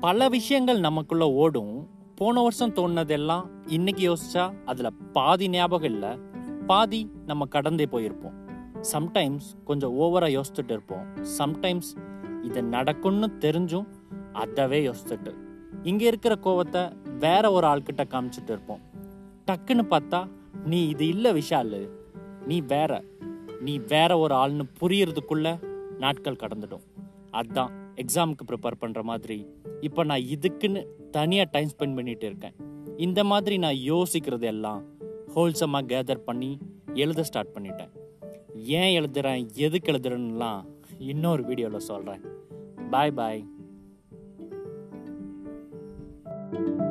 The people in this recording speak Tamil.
பல விஷயங்கள் நமக்குள்ள ஓடும். போன வருஷம் தோணுனதெல்லாம் இன்னைக்கு யோசிச்சா அதுல பாதி ஞாபகம் இல்லை. பாதி நம்ம கடந்தே போயிருப்போம். சம்டைம்ஸ் கொஞ்சம் ஓவரா யோசிச்சுட்டு இருப்போம். சம்டைம்ஸ் இது நடக்கும்னு தெரிஞ்சும் அதவே யோசிச்சுட்டு. இங்க இருக்கிற கோவத்தை வேற ஒரு ஆள்கிட்ட காமிச்சிட்டு இருப்போம். டக்குன்னு பார்த்தா நீ இது இல்ல விஷால். நீ வேற. நீ வேற ஒரு ஆள்னு புரியறதுக்குள்ள நாட்கள் கடந்துடும். அதான் எக்ஸாமுக்கு ப்ரிப்பேர் பண்ணுற மாதிரி. இப்போ நான் இதுக்குன்னு தனியாக டைம் ஸ்பெண்ட் பண்ணிகிட்டு இருக்கேன். இந்த மாதிரி நான் யோசிக்கிறது எல்லாம் ஹோல்சமாக கேதர் பண்ணி எழுத ஸ்டார்ட் பண்ணிட்டேன். ஏன் எழுதுகிறேன் எதுக்கு எழுதுறேன்னுலாம் இன்னொரு வீடியோவில் சொல்கிறேன் பாய் பாய் thank you